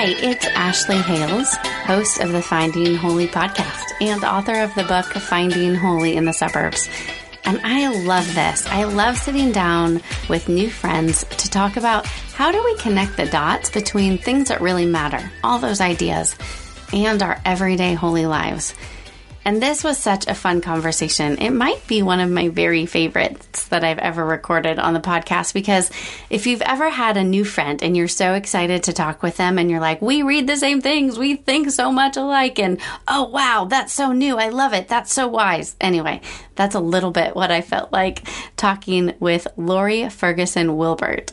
Hi, it's Ashley Hales, host of the Finding Holy podcast and author of the book Finding Holy in the Suburbs. And I love this. I love sitting down with new friends to talk about how do we connect the dots between things that really matter, all those ideas, and our everyday holy lives. And this was such a fun conversation. It might be one of my very favorites that I've ever recorded on the podcast because if you've ever had a new friend and you're so excited to talk with them and you're like, we read the same things, we think so much alike, and oh wow, that's so new, I love it, that's so wise. Anyway, that's a little bit what I felt like talking with Lore Ferguson Wilbert.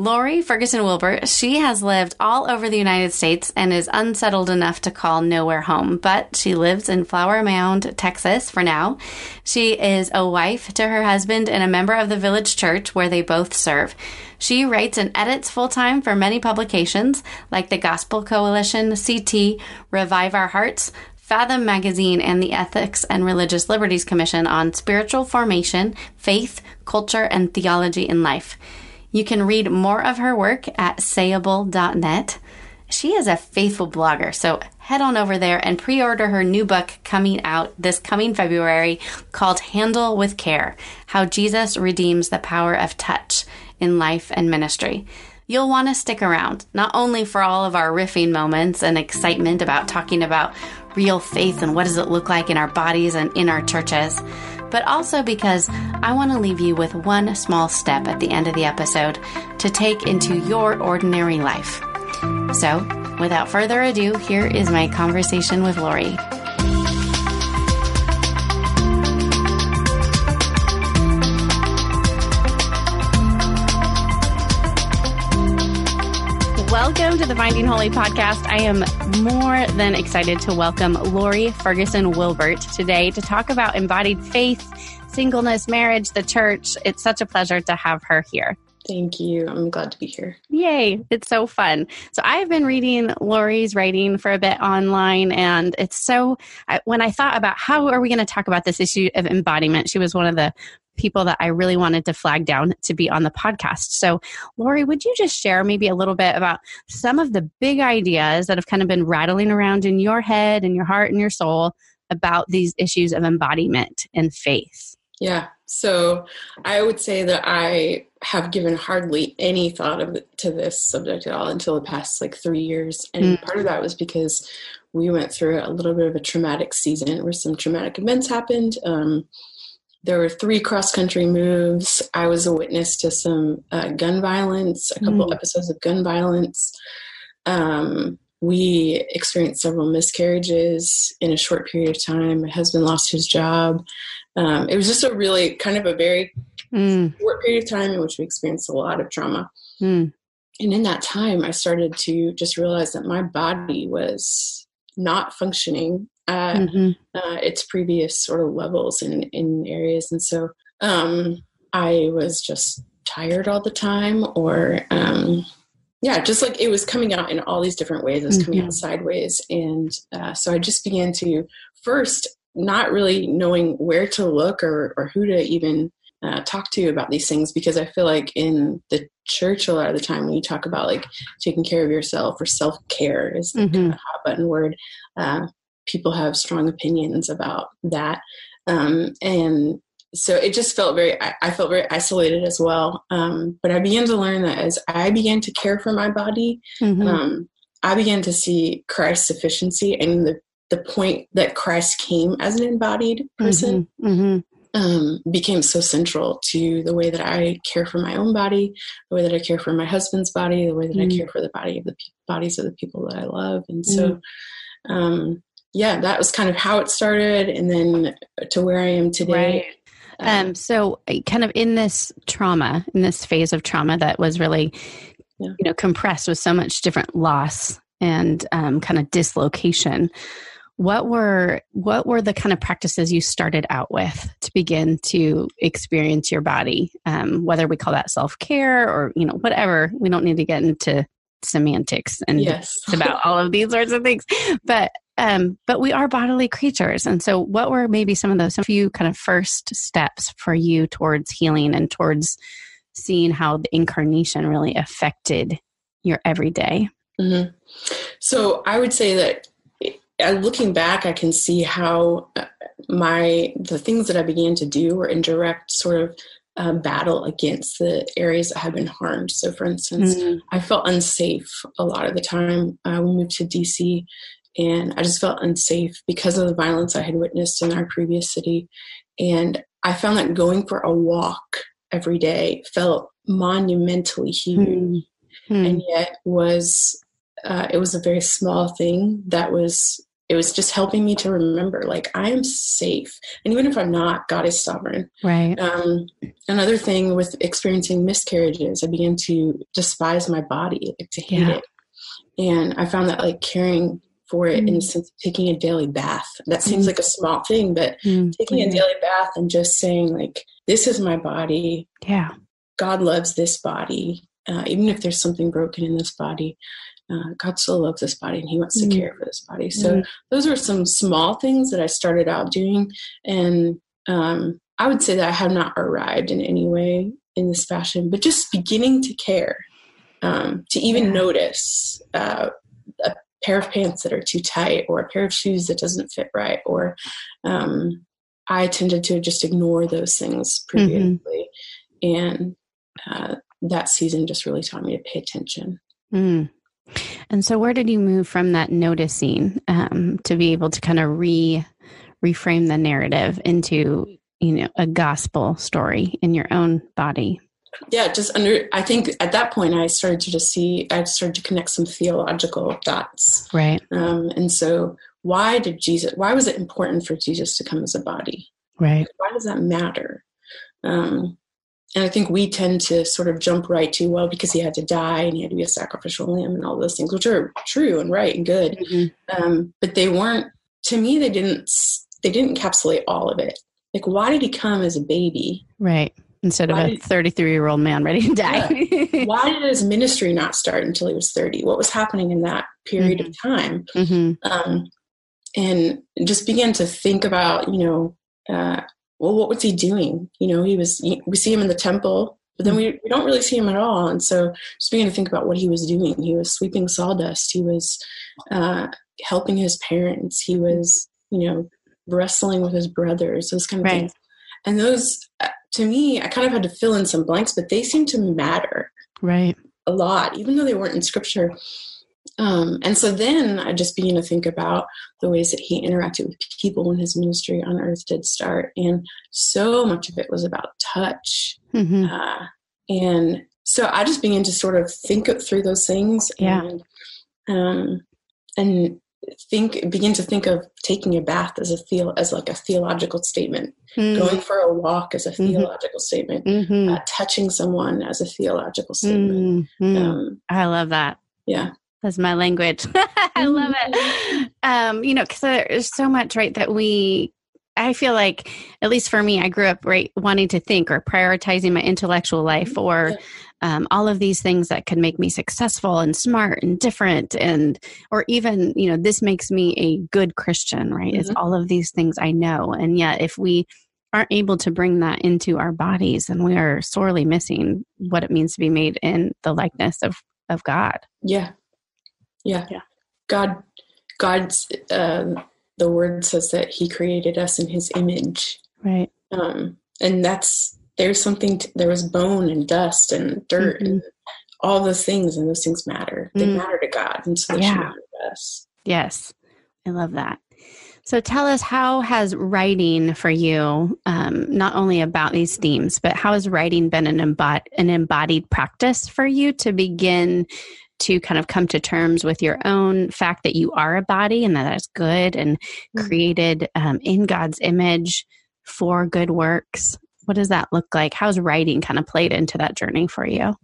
Lore Ferguson Wilbert, she has lived all over the United States and is unsettled enough to call nowhere home, but she lives in Flower Mound, Texas for now. She is a wife to her husband and a member of the village church where they both serve. She writes and edits full time for many publications like the Gospel Coalition, CT, Revive Our Hearts, Fathom Magazine, and the Ethics and Religious Liberties Commission on spiritual formation, faith, culture, and theology in life. You can read more of her work at sayable.net. She is a faithful blogger, so head on over there and pre order her new book coming out this coming February called Handle with Care How Jesus Redeems the Power of Touch in Life and Ministry. You'll want to stick around, not only for all of our riffing moments and excitement about talking about real faith and what does it look like in our bodies and in our churches but also because I want to leave you with one small step at the end of the episode to take into your ordinary life. So, without further ado, here is my conversation with Lore. Welcome to the Finding Holy podcast. I am more than excited to welcome Lore Ferguson Wilbert today to talk about embodied faith, singleness, marriage, the church. It's such a pleasure to have her here. Thank you. I'm glad to be here. Yay. It's so fun. So, I've been reading Lore's writing for a bit online, and it's so. I, when I thought about how are we going to talk about this issue of embodiment, she was one of the people that I really wanted to flag down to be on the podcast. So, Lore, would you just share maybe a little bit about some of the big ideas that have kind of been rattling around in your head and your heart and your soul about these issues of embodiment and faith? Yeah. So I would say that I have given hardly any thought of to this subject at all until the past like three years, and mm. part of that was because we went through a little bit of a traumatic season where some traumatic events happened. Um, there were three cross country moves. I was a witness to some uh, gun violence, a couple mm. episodes of gun violence. Um, we experienced several miscarriages in a short period of time. My husband lost his job. Um, it was just a really kind of a very mm. short period of time in which we experienced a lot of trauma. Mm. And in that time, I started to just realize that my body was not functioning at mm-hmm. uh, its previous sort of levels in, in areas. And so um, I was just tired all the time, or um, yeah, just like it was coming out in all these different ways. It was coming mm-hmm. out sideways. And uh, so I just began to first not really knowing where to look or, or who to even uh, talk to about these things because I feel like in the church a lot of the time when you talk about like taking care of yourself or self care is the mm-hmm. kind of hot button word. Uh, people have strong opinions about that, um, and so it just felt very. I, felt very isolated as well. Um, but I began to learn that as I began to care for my body, mm-hmm. um, I began to see Christ's sufficiency and the the point that Christ came as an embodied person. Mm-hmm. Mm-hmm um, became so central to the way that I care for my own body, the way that I care for my husband's body, the way that mm. I care for the body of the bodies of the people that I love. And so, mm. um, yeah, that was kind of how it started, and then to where I am today. Right. Um, so, uh, kind of in this trauma, in this phase of trauma that was really, yeah. you know, compressed with so much different loss and um, kind of dislocation what were what were the kind of practices you started out with to begin to experience your body um, whether we call that self-care or you know whatever we don't need to get into semantics and yes. about all of these sorts of things but um, but we are bodily creatures and so what were maybe some of those some few kind of first steps for you towards healing and towards seeing how the incarnation really affected your everyday mm-hmm. so i would say that looking back, I can see how uh, my the things that I began to do were in direct sort of uh, battle against the areas that had been harmed. So, for instance, mm-hmm. I felt unsafe a lot of the time. Uh, we moved to DC, and I just felt unsafe because of the violence I had witnessed in our previous city. And I found that going for a walk every day felt monumentally huge, mm-hmm. and yet was uh, it was a very small thing that was it was just helping me to remember like i am safe and even if i'm not god is sovereign right um, another thing with experiencing miscarriages i began to despise my body like to hate yeah. it and i found that like caring for it mm. in the sense of taking a daily bath that seems mm. like a small thing but mm. taking a daily bath and just saying like this is my body yeah god loves this body uh, even if there's something broken in this body uh, God still loves this body and He wants to mm care for this body. So mm those are some small things that I started out doing, and um, I would say that I have not arrived in any way in this fashion, but just beginning to care, um, to even yeah. notice uh, pair of pants that are too tight, or a pair of shoes that doesn't fit right, or um, I tended to just ignore those things mm-hmm. previously, mm-hmm. and uh, that season just really taught me to pay attention. Mm. And so, where did you move from that noticing um, to be able to kind of re reframe the narrative into you know a gospel story in your own body? Yeah, just under. I think at that point I started to just see. I started to connect some theological dots. Right. Um, and so, why did Jesus? Why was it important for Jesus to come as a body? Right. Why does that matter? Um, and I think we tend to sort of jump right to, well, because he had to die and he had to be a sacrificial lamb and all those things, which are true and right and good. Mm-hmm. Um, but they weren't, to me, they didn't, they didn't encapsulate all of it. Like, why did he come as a baby? Right. Instead why of a 33 year old man ready to die. Yeah. why did his ministry not start until he was 30? What was happening in that period mm-hmm. of time? Mm-hmm. Um, and just began to think about, you know, uh, well, what was he doing? You know, he was, we see him in the temple, but then we, we don't really see him at all. And so just beginning to think about what he was doing. He was sweeping sawdust. He was uh, helping his parents. He was, you know, wrestling with his brothers, those kind of right. things. And those, to me, I kind of had to fill in some blanks, but they seemed to matter. Right. A lot, even though they weren't in scripture. Um, and so then I just began to think about the ways that he interacted with people when his ministry on earth did start. And so much of it was about touch. Mm-hmm. Uh, and so I just began to sort of think through those things yeah. and, um, and think, begin to think of taking a bath as a feel, as like a theological statement, mm-hmm. going for a walk as a mm-hmm. theological statement, mm-hmm. uh, touching someone as a theological statement. Mm-hmm. Um, I love that. Yeah. That's my language. I love it. Mm-hmm. Um, you know, because there's so much, right, that we, I feel like, at least for me, I grew up right wanting to think or prioritizing my intellectual life mm-hmm. or um, all of these things that could make me successful and smart and different and, or even, you know, this makes me a good Christian, right? Mm-hmm. It's all of these things I know. And yet, if we, aren't able to bring that into our bodies, then we are sorely missing what it means to be made in the likeness of of God. Yeah, yeah. Yeah. God, God's, uh, the word says that he created us in his image. Right. Um, and that's, there's something, to, there was bone and dust and dirt mm-hmm. and all those things, and those things matter. They mm. matter to God, and so they yeah. should matter to us. Yes. I love that. So tell us, how has writing for you, um, not only about these themes, but how has writing been an, embod- an embodied practice for you to begin to kind of come to terms with your own fact that you are a body and that that's good and mm-hmm. created um, in God's image for good works. What does that look like? How's writing kind of played into that journey for you?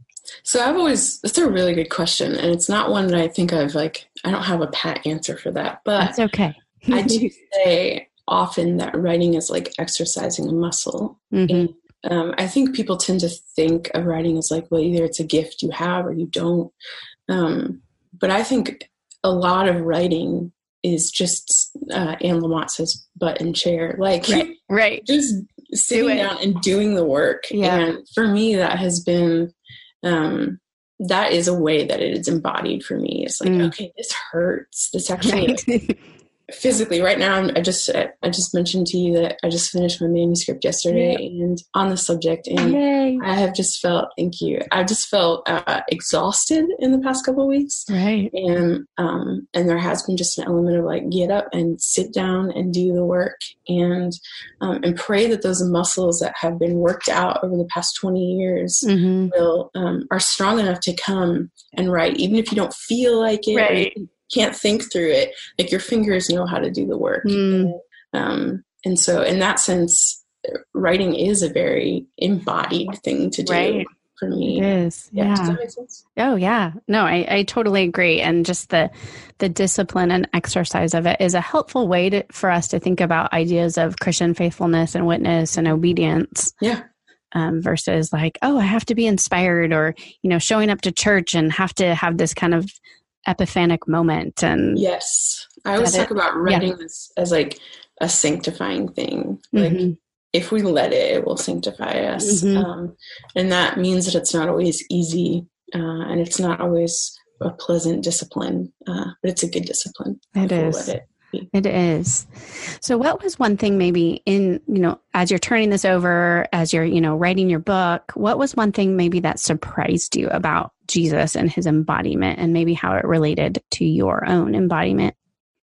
So I've always that's a really good question, and it's not one that I think I've like I don't have a pat answer for that, but That's okay. I do say often that writing is like exercising a muscle. Mhm. Um, I think people tend to think of writing as like, well, either it's a gift you have or you don't. Um, but I think a lot of writing is just, uh, Anne Lamott says, butt and chair. Like, Right. Right. just sitting it. down and doing the work. Yeah. And for me, that has been, um, that is a way that it is embodied for me. It's like, Mm. okay, this hurts. This actually Right. physically right now I'm- i just i just mentioned to you that i just finished my manuscript yesterday and on the subject and Yay. i have just felt thank you i just felt uh, exhausted in the past couple of weeks Right. and um and there has been just an element of like get up and sit down and do the work and um, and pray that those muscles that have been worked out over the past 20 years hmm will um, are strong enough to come and write even if you don't feel like it Right. Can't think through it like your fingers know how to do the work Mm. um, and so in that sense writing is a very embodied thing to do Right. for me It is. yeah, Yeah. does that Oh yeah. No, I, I totally agree. And just the the discipline and exercise of it is a helpful way to, for us to think about ideas of Christian faithfulness and witness and obedience. yeah Um, versus like, oh, I have to be inspired or, you know, showing up to church and have to have this kind of epiphanic moment. And yes i always talk it- about writing as, as like a sanctifying thing like Mhm. if we let it, it will sanctify us. Mhm. Um, and that means that it's not always easy uh, and it's not always a pleasant discipline, uh, but it's a good discipline. It is. It is. So what was one thing maybe in, you know, as you're turning this over, as you're, you know, writing your book, what was one thing maybe that surprised you about Jesus and his embodiment and maybe how it related to your own embodiment?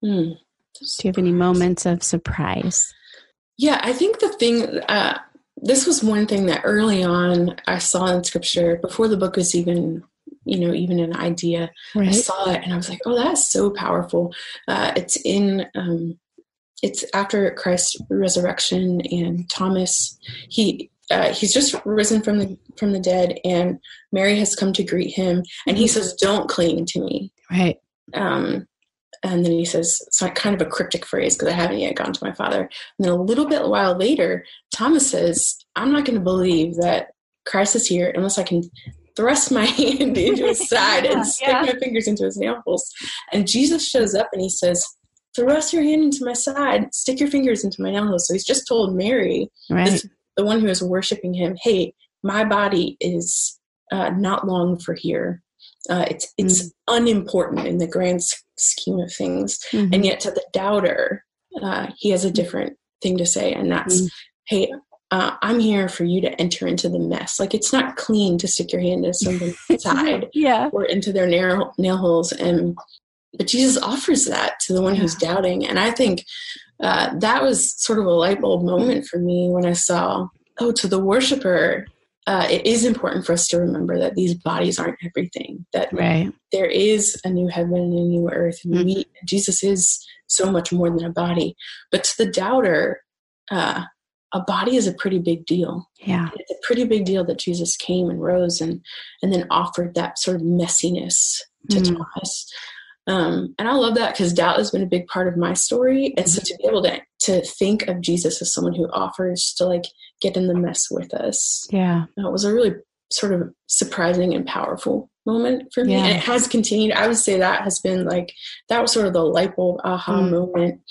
Hmm. Do you have any moments of surprise? Yeah, I think the thing, uh, this was one thing that early on I saw in scripture before the book was even, you know, even an idea. I saw it and I was like, oh, that's so powerful. Uh, it's in, um, it's after Christ's resurrection and Thomas, he, uh, he's just risen from the from the dead, and Mary has come to greet him, and he says, "Don't cling to me." Right. Um, and then he says, it's like kind of a cryptic phrase because I haven't yet gone to my father. And then a little bit while later, Thomas says, I'm not going to believe that Christ is here unless I can thrust my hand into his side Yeah, and stick yeah. my fingers into his nail holes. And Jesus shows up and he says, Thrust your hand into my side, stick your fingers into my nail holes. So he's just told Mary, Right. this, the one who is worshiping him, hey, my body is uh, not long for here. Uh, it's it's unimportant in the grand scheme of things, Mhm. and yet to the doubter, uh, he has a different thing to say, and that's, Mm. hey, uh, I'm here for you to enter into the mess. Like it's not clean to stick your hand into someone's side yeah. or into their nail nail holes, and but Jesus offers that to the one who's doubting, and I think uh, that was sort of a light bulb moment for me when I saw, oh, to the worshiper. Uh, it is important for us to remember that these bodies aren't everything. That Right. there is a new heaven and a new earth and Mhm. we jesus is so much more than a body but to the doubter uh, a body is a pretty big deal Yeah. it's a pretty big deal that jesus came and rose and and then offered that sort of messiness to Mm. thomas um, and i love that because doubt has been a big part of my story and so to be able to to think of jesus as someone who offers to like get in the mess with us Yeah. that was a really sort of surprising and powerful moment for me. Yeah. And it has continued. I would say that has been like, that was sort of the light bulb aha Mm. moment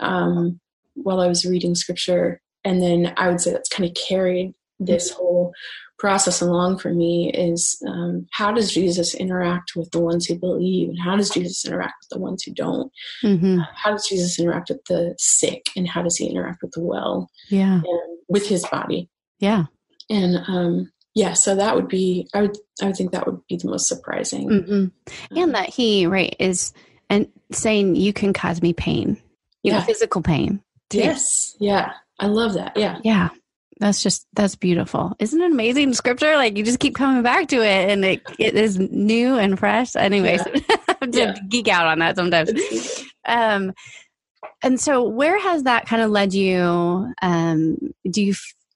um, while I was reading scripture. And then I would say that's kind of carried this whole process along for me is um, how does Jesus interact with the ones who believe and how does Jesus interact with the ones who don't? hmm How does Jesus interact with the sick and how does he interact with the well Yeah. and with his body? Yeah. and um yeah so that would be i would i would think that would be the most surprising hmm Um, And that he, right, is and saying you can cause me pain, you know, Yeah. physical pain. too. yes yeah i love that yeah Yeah. That's just that's beautiful. Isn't it amazing scripture? Like you just keep coming back to it and it, it is new and fresh. Anyways, have to Yeah. geek out on that sometimes. Um and so where has that kind of led you? Um do you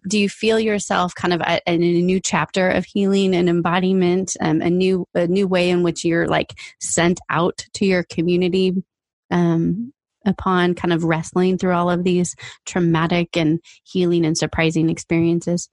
do you feel yourself kind of at, in a new chapter of healing and embodiment, um, a new a new way in which you're like sent out to your community um, upon kind of wrestling through all of these traumatic and healing and surprising experiences?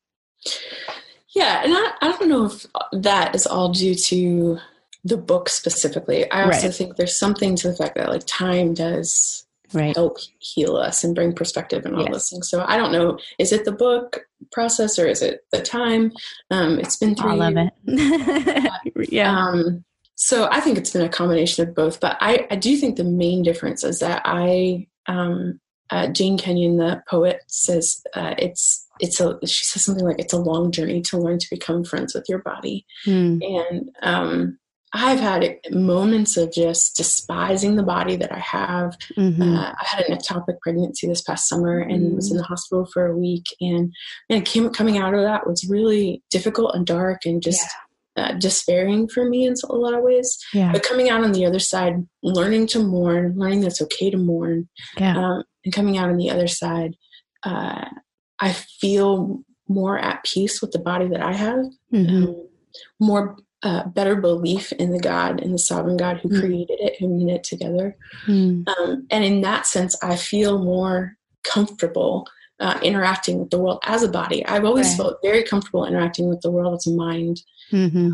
Yeah, and I, I don't know if that is all due to the book specifically. I also right. think there's something to the fact that like time does right. help heal us and bring perspective and all yes. those things. So I don't know, is it the book process or is it the time? Um, it's been three. I love it. yeah. Um, so I think it's been a combination of both, but I, I do think the main difference is that I, um, uh, Jane Kenyon, the poet, says uh, it's it's a she says something like it's a long journey to learn to become friends with your body, mm. and um, I've had moments of just despising the body that I have. Mm-hmm. Uh, I had an ectopic pregnancy this past summer and mm-hmm. was in the hospital for a week. And, and came, coming out of that was really difficult and dark and just. Uh, despairing for me in a lot of ways. Yeah. But coming out on the other side, learning to mourn, learning that it's okay to mourn, yeah. um, and coming out on the other side, uh, I feel more at peace with the body that I have. Mm-hmm. Um, more uh, better belief in the God, in the sovereign God who mm. created it, who knit it together. Mm. Um, and in that sense, I feel more comfortable uh, interacting with the world as a body. I've always right. felt very comfortable interacting with the world as a mind. Mm-hmm.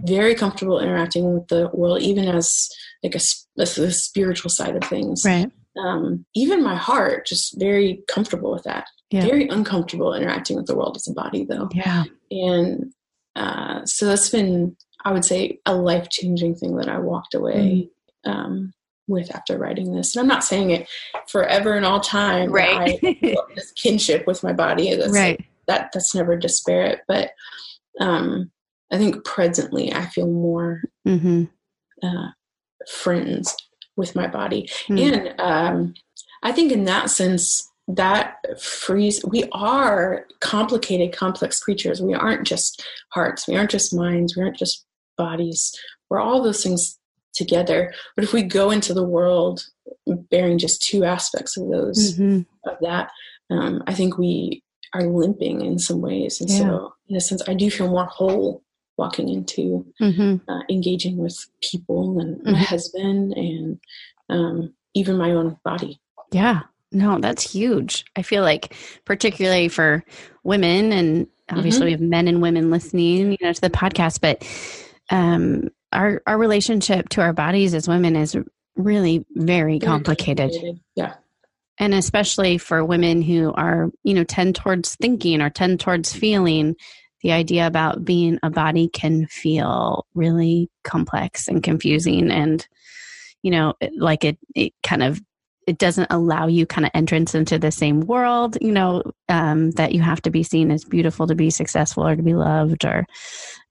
Very comfortable interacting with the world, even as like a, a, a spiritual side of things. Right. Um, even my heart, just very comfortable with that. Yeah. Very uncomfortable interacting with the world as a body, though. Yeah. And uh, so that's been, I would say, a life changing thing that I walked away mm. um, with after writing this. And I'm not saying it forever and all time. Right. I this kinship with my body. That's, right. That that's never disparate, but um, I think presently I feel more mm-hmm. uh, friends with my body, mm. and um, I think in that sense that frees we are complicated complex creatures we aren't just hearts we aren't just minds we aren't just bodies we're all those things together but if we go into the world bearing just two aspects of those mm-hmm. of that um, i think we are limping in some ways and yeah. so in a sense i do feel more whole walking into mm-hmm. uh, engaging with people and mm-hmm. my husband and um, even my own body yeah no, that's huge. I feel like, particularly for women, and obviously mm-hmm. we have men and women listening, you know, to the podcast, but um, our our relationship to our bodies as women is really very complicated. Yeah. And especially for women who are, you know, tend towards thinking or tend towards feeling, the idea about being a body can feel really complex and confusing and you know like it it kind of it doesn't allow you kind of entrance into the same world you know um, that you have to be seen as beautiful to be successful or to be loved or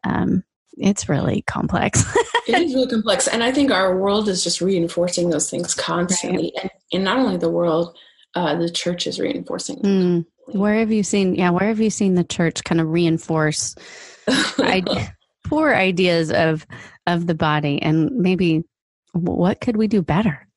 um, it's really complex it is really complex and i think our world is just reinforcing those things constantly right. and, and not only the world uh, the church is reinforcing mm. where have you seen yeah where have you seen the church kind of reinforce I, poor ideas of of the body and maybe what could we do better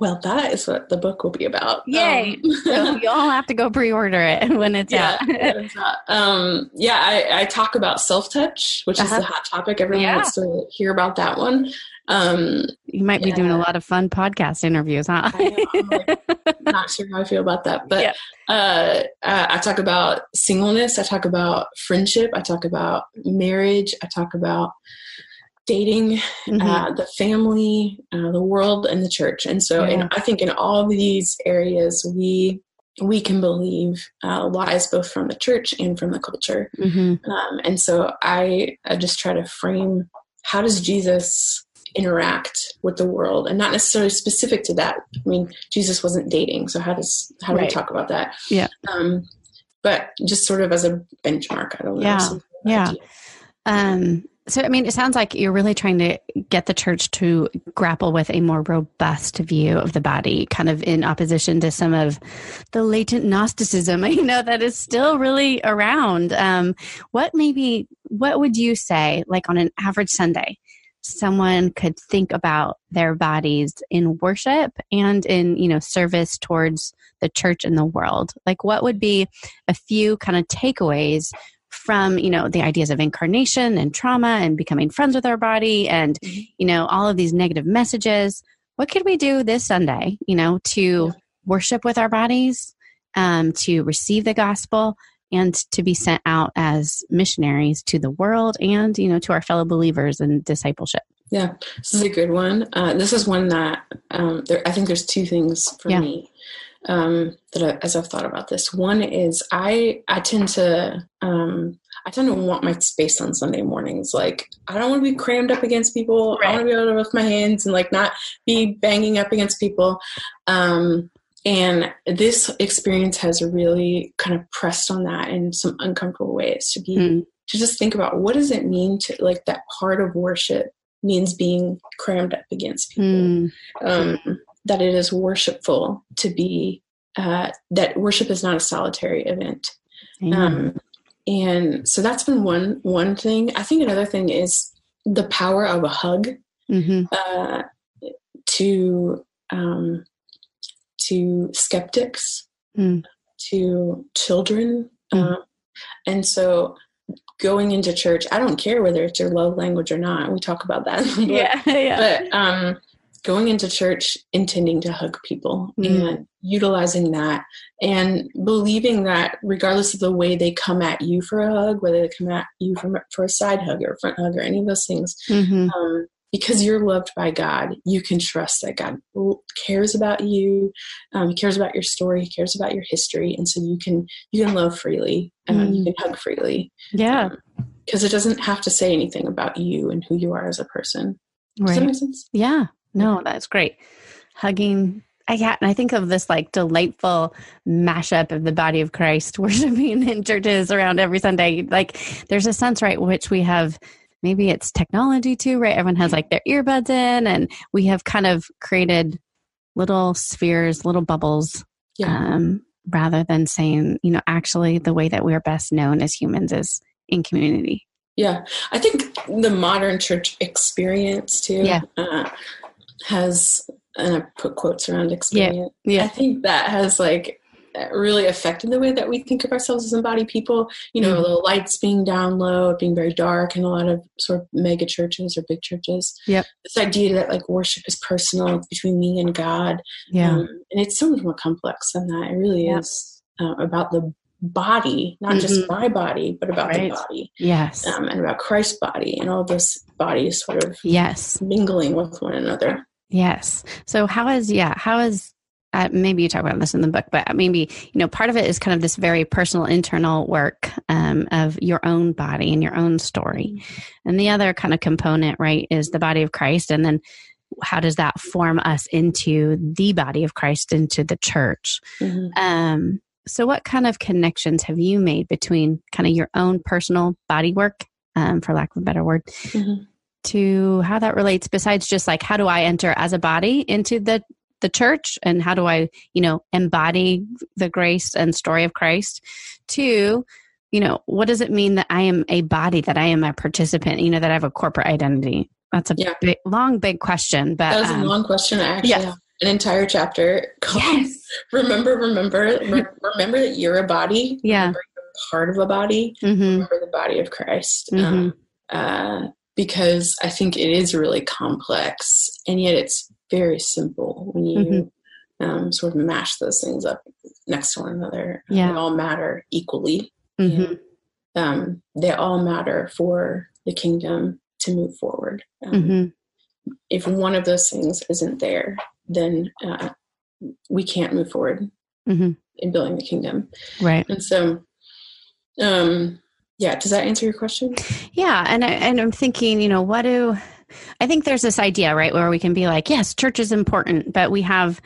well, that is what the book will be about. Yay! Um, so you all have to go pre-order it when it's yeah, out. um, yeah, I, I, talk about self-touch, which uh-huh. is the hot topic. Everyone yeah. wants to hear about that one. Um, you might be yeah. doing a lot of fun podcast interviews, huh? I like, not sure how I feel about that, but uh, uh, I talk about singleness. I talk about friendship. I talk about marriage. I talk about dating, mm-hmm. uh, the family, uh, the world, and the church. And so, yeah. and I think in all these areas, we we can believe uh, lies both from the church and from the culture. Mm-hmm. Um, and so, I, I just try to frame how does Jesus interact with the world, and not necessarily specific to that. I mean, Jesus wasn't dating, so how does how do right. we talk about that? Yeah. Um, but just sort of as a benchmark, I don't know. Yeah. Yeah. Um, so, I mean, it sounds like you're really trying to get the church to grapple with a more robust view of the body, kind of in opposition to some of the latent Gnosticism, you know, that is still really around. Um, what maybe, what would you say, like on an average Sunday, someone could think about their bodies in worship and in you know service towards the church and the world like what would be a few kind of takeaways from you know the ideas of incarnation and trauma and becoming friends with our body and mm-hmm. you know all of these negative messages what could we do this sunday you know to yeah. worship with our bodies um, to receive the gospel and to be sent out as missionaries to the world and you know to our fellow believers in discipleship yeah this is a good one uh, this is one that um, there, i think there's two things for yeah. me um, that I, as i've thought about this one is i i tend to um, I tend to want my space on Sunday mornings. Like, I don't want to be crammed up against people. Right. I want to be able to lift my hands and like not be banging up against people. Um, and this experience has really kind of pressed on that in some uncomfortable ways to be mm. to just think about what does it mean to like that part of worship means being crammed up against people. Mm. Um, that it is worshipful to be uh, that worship is not a solitary event. Um, and so that's been one one thing. I think another thing is the power of a hug mm-hmm. uh, to um, to skeptics, mm. to children. Mm. Um, and so going into church, I don't care whether it's your love language or not. We talk about that. yeah, yeah. But um, going into church intending to hug people mm. and utilizing that and believing that regardless of the way they come at you for a hug, whether they come at you for, for a side hug or a front hug or any of those things, mm-hmm. um, because you're loved by God, you can trust that God cares about you. Um, he cares about your story. He cares about your history, and so you can you can love freely. and mm. You can hug freely. Yeah, because um, it doesn't have to say anything about you and who you are as a person. Does right. that make sense? Yeah. No, that's great. Hugging. I yeah, and I think of this like delightful mashup of the body of Christ worshiping in churches around every Sunday. Like there's a sense, right, which we have maybe it's technology too, right? Everyone has like their earbuds in, and we have kind of created little spheres, little bubbles, yeah. um, rather than saying, you know, actually the way that we're best known as humans is in community. Yeah, I think the modern church experience too yeah. uh, has, and I put quotes around experience. Yeah. yeah. I think that has like really affected the way that we think of ourselves as embodied people. You know, mm-hmm. the lights being down low, being very dark in a lot of sort of mega churches or big churches. Yep. This idea that like worship is personal, between me and God. Yeah. Um, and it's so much more complex than that. It really yep. is uh, about the body, not mm-hmm. just my body, but about right. the body. Yes. Um, and about Christ's body and all those bodies sort of yes mingling with one another. Yes. So how is yeah, how is uh, maybe you talk about this in the book, but maybe you know part of it is kind of this very personal internal work um, of your own body and your own story, mm-hmm. and the other kind of component, right, is the body of Christ, and then how does that form us into the body of Christ, into the church? Mm-hmm. Um, so, what kind of connections have you made between kind of your own personal body work, um, for lack of a better word? Mm-hmm to how that relates besides just like how do I enter as a body into the the church and how do I, you know, embody the grace and story of Christ? to you know, what does it mean that I am a body, that I am a participant, you know, that I have a corporate identity? That's a yeah. big, long, big question. But that was um, a long question. I actually yeah. an entire chapter called yes. "Remember, remember, remember that you're a body. Yeah, remember you're part of a body. Mm-hmm. Remember the body of Christ." Mm-hmm. Um, uh, because I think it is really complex, and yet it's very simple when you mm-hmm. um, sort of mash those things up next to one another. Yeah. They all matter equally. Mm-hmm. um, they all matter for the kingdom to move forward. Um, mm-hmm. If one of those things isn't there, then uh, we can't move forward mm-hmm. in building the kingdom. Right. And so, um, yeah, does that answer your question? Yeah, and I, and I'm thinking, you know, what do I think there's this idea, right, where we can be like, yes, church is important, but we have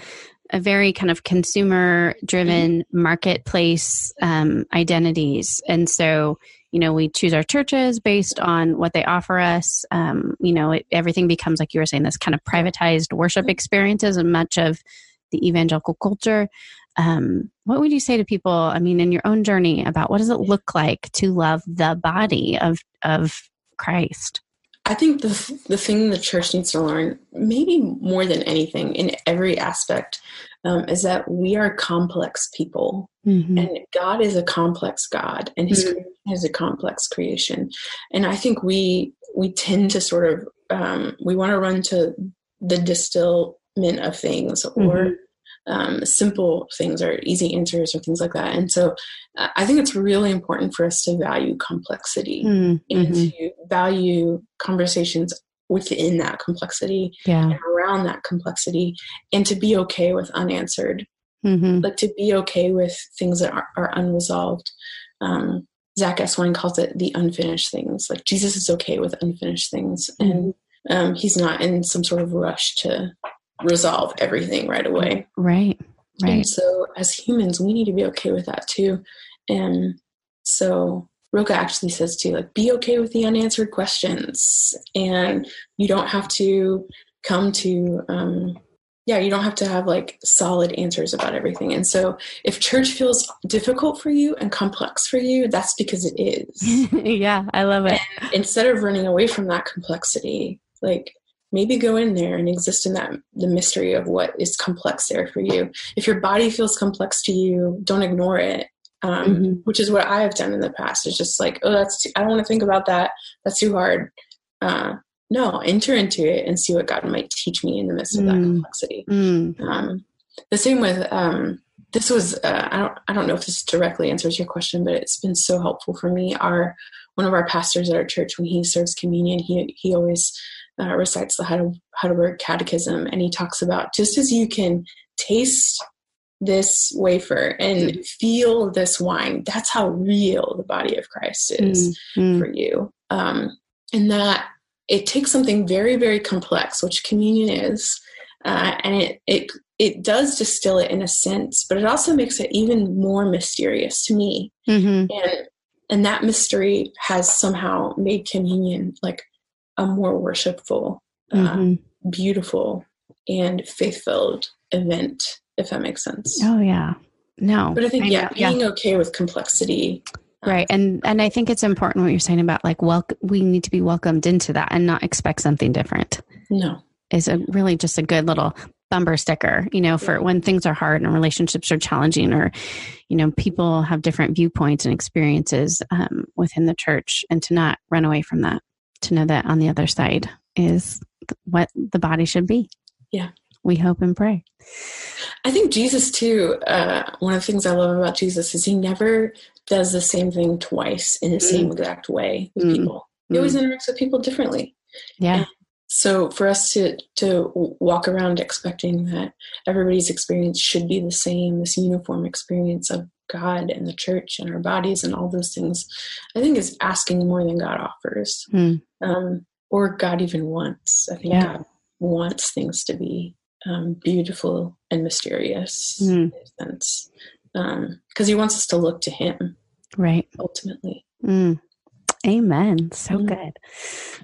a very kind of consumer driven mm-hmm. marketplace um, identities. And so, you know, we choose our churches based on what they offer us. Um, you know, it, everything becomes, like you were saying, this kind of privatized worship mm-hmm. experiences and much of the evangelical culture. Um, what would you say to people, I mean, in your own journey about what does it look like to love the body of, of Christ? I think the the thing the church needs to learn, maybe more than anything, in every aspect, um, is that we are complex people, mm-hmm. and God is a complex God, and His mm-hmm. creation is a complex creation. And I think we we tend to sort of um, we want to run to the distillment of things or mm-hmm um, simple things or easy answers or things like that. And so uh, I think it's really important for us to value complexity mm-hmm. and to value conversations within that complexity yeah. and around that complexity and to be okay with unanswered. Mm-hmm. Like to be okay with things that are, are unresolved. Um, Zack Eswine calls it the unfinished things. Like Jesus is okay with unfinished things, and mm-hmm. um, he's not in some sort of rush to resolve everything right away. Right. Right. And so as humans, we need to be okay with that too. And so Rilke actually says too, like, be okay with the unanswered questions. And you don't have to come to, um, yeah, you don't have to have like solid answers about everything. And so if church feels difficult for you and complex for you, that's because it is. yeah, I love it. And instead of running away from that complexity, like maybe go in there and exist in that the mystery of what is complex there for you if your body feels complex to you don't ignore it um, mm-hmm. which is what i have done in the past it's just like oh that's too, i don't want to think about that that's too hard uh, no enter into it and see what god might teach me in the midst of that mm. complexity mm. Um, the same with um, this was uh, I don't I don't know if this directly answers your question, but it's been so helpful for me. Our one of our pastors at our church when he serves communion, he he always uh, recites the Heidelberg Catechism, and he talks about just as you can taste this wafer and mm. feel this wine, that's how real the body of Christ is mm. for you. Um, and that it takes something very, very complex, which communion is, uh, and it, it it does distill it in a sense, but it also makes it even more mysterious to me. Mm-hmm. And and that mystery has somehow made communion like a more worshipful, uh, mm-hmm. uh, beautiful, and faith filled event, if that makes sense. Oh, yeah. No. But I think, I yeah, being yeah. okay with complexity. Uh, right. And and I think it's important what you're saying about like well we need to be welcomed into that and not expect something different. No. Is a really just a good little bumper sticker, you know, for when things are hard and relationships are challenging or, you know, people have different viewpoints and experiences um, within the church and to not run away from that to know that on the other side is what the body should be. Yeah. We hope and pray. I think Jesus, too, uh, one of the things I love about Jesus is he never does the same thing twice in the mm. same exact way with mm. people. He mm. always interacts with people differently. Yeah. And so for us to, to walk around expecting that everybody's experience should be the same, this uniform experience of God and the church and our bodies and all those things, I think is asking more than God offers, mm. Um, or God even wants. I think yeah. God wants things to be um, beautiful and mysterious mm. sense, because um, He wants us to look to Him, right? Ultimately. Mm. Amen. So mm. good.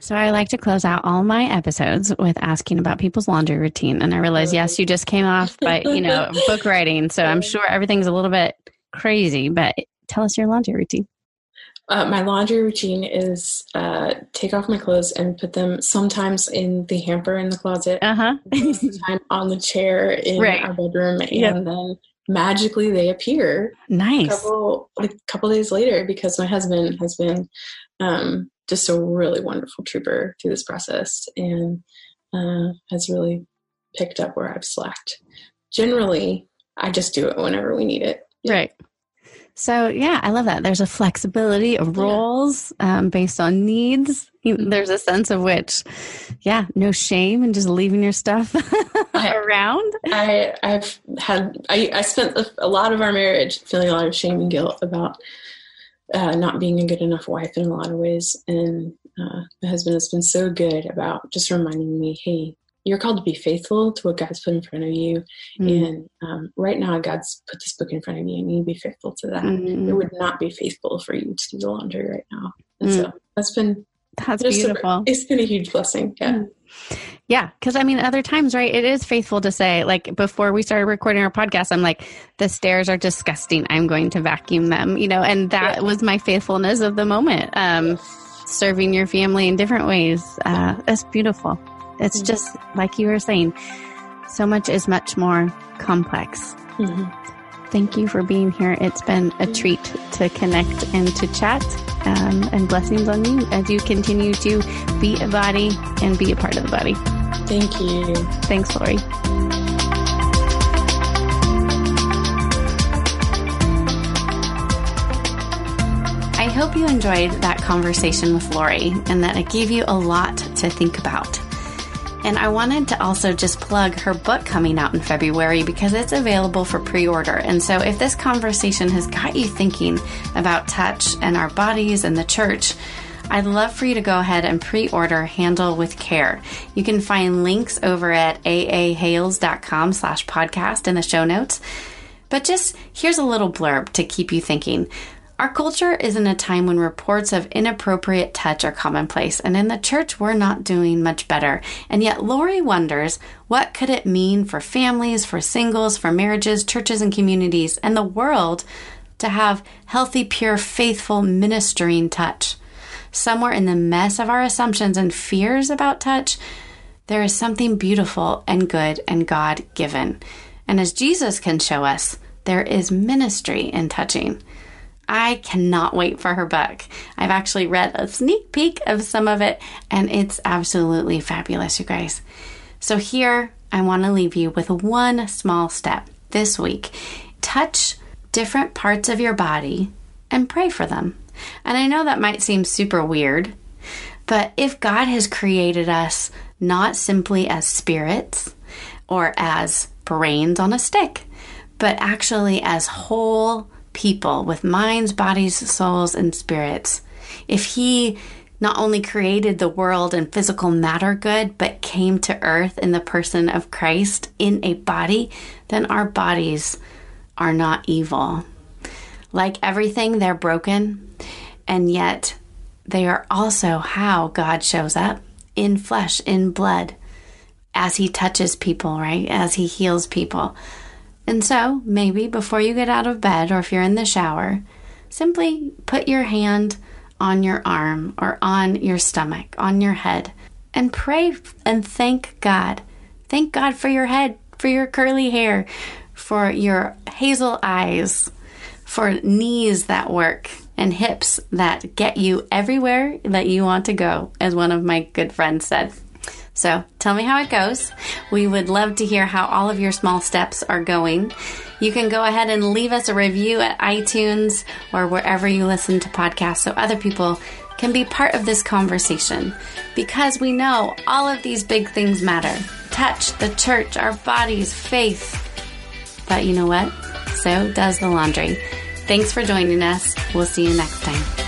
So I like to close out all my episodes with asking about people's laundry routine. And I realize, yes, you just came off, but you know, book writing. So I'm sure everything's a little bit crazy, but tell us your laundry routine. Uh, my laundry routine is uh, take off my clothes and put them sometimes in the hamper in the closet, uh-huh. time on the chair in right. our bedroom, and yep. then magically they appear. Nice. A couple, like, couple days later, because my husband has been um, just a really wonderful trooper through this process and uh, has really picked up where I've slacked. Generally, I just do it whenever we need it. Right. So yeah, I love that. There's a flexibility of roles um, based on needs. There's a sense of which, yeah, no shame and just leaving your stuff I, around. I I've had I, I spent a, a, lot of our marriage feeling a lot of shame and guilt about uh, not being a good enough wife in a lot of ways, and uh, my husband has been so good about just reminding me, hey, you're called to be faithful to what God's put in front of you. Mm. And um, right now, God's put this book in front of you, and you be faithful to that. Mm. It would not be faithful for you to do the laundry right now. And mm. so that's been that's beautiful. A, it's been a huge blessing. Yeah. Mm. Yeah, because I mean, other times, right? It is faithful to say, like before we started recording our podcast, I'm like, the stairs are disgusting. I'm going to vacuum them, you know, and that yeah. was my faithfulness of the moment. Um, serving your family in different ways. Uh, it's beautiful. It's mm-hmm. just like you were saying, so much is much more complex. Mm-hmm. Thank you for being here. It's been a treat to connect and to chat. Um, and blessings on you as you continue to be a body and be a part of the body. Thank you. Thanks, Lore. I hope you enjoyed that conversation with Lore and that it gave you a lot to think about. And I wanted to also just plug her book coming out in February because it's available for pre order. And so if this conversation has got you thinking about touch and our bodies and the church, I'd love for you to go ahead and pre-order Handle with Care. You can find links over at aahales.com slash podcast in the show notes. But just here's a little blurb to keep you thinking. Our culture is in a time when reports of inappropriate touch are commonplace, and in the church, we're not doing much better. And yet, Lore wonders what could it mean for families, for singles, for marriages, churches, and communities, and the world to have healthy, pure, faithful, ministering touch. Somewhere in the mess of our assumptions and fears about touch, there is something beautiful and good and God given. And as Jesus can show us, there is ministry in touching. I cannot wait for her book. I've actually read a sneak peek of some of it, and it's absolutely fabulous, you guys. So, here I want to leave you with one small step this week. Touch different parts of your body and pray for them. And I know that might seem super weird, but if God has created us not simply as spirits or as brains on a stick, but actually as whole people with minds, bodies, souls, and spirits. If He not only created the world and physical matter good, but came to earth in the person of Christ in a body, then our bodies are not evil. Like everything, they're broken, and yet they are also how God shows up in flesh, in blood, as He touches people, right? As He heals people. And so, maybe before you get out of bed or if you're in the shower, simply put your hand on your arm or on your stomach, on your head, and pray and thank God. Thank God for your head, for your curly hair, for your hazel eyes, for knees that work and hips that get you everywhere that you want to go, as one of my good friends said. So tell me how it goes. We would love to hear how all of your small steps are going. You can go ahead and leave us a review at iTunes or wherever you listen to podcasts so other people can be part of this conversation because we know all of these big things matter touch, the church, our bodies, faith. But you know what? So does the laundry. Thanks for joining us. We'll see you next time.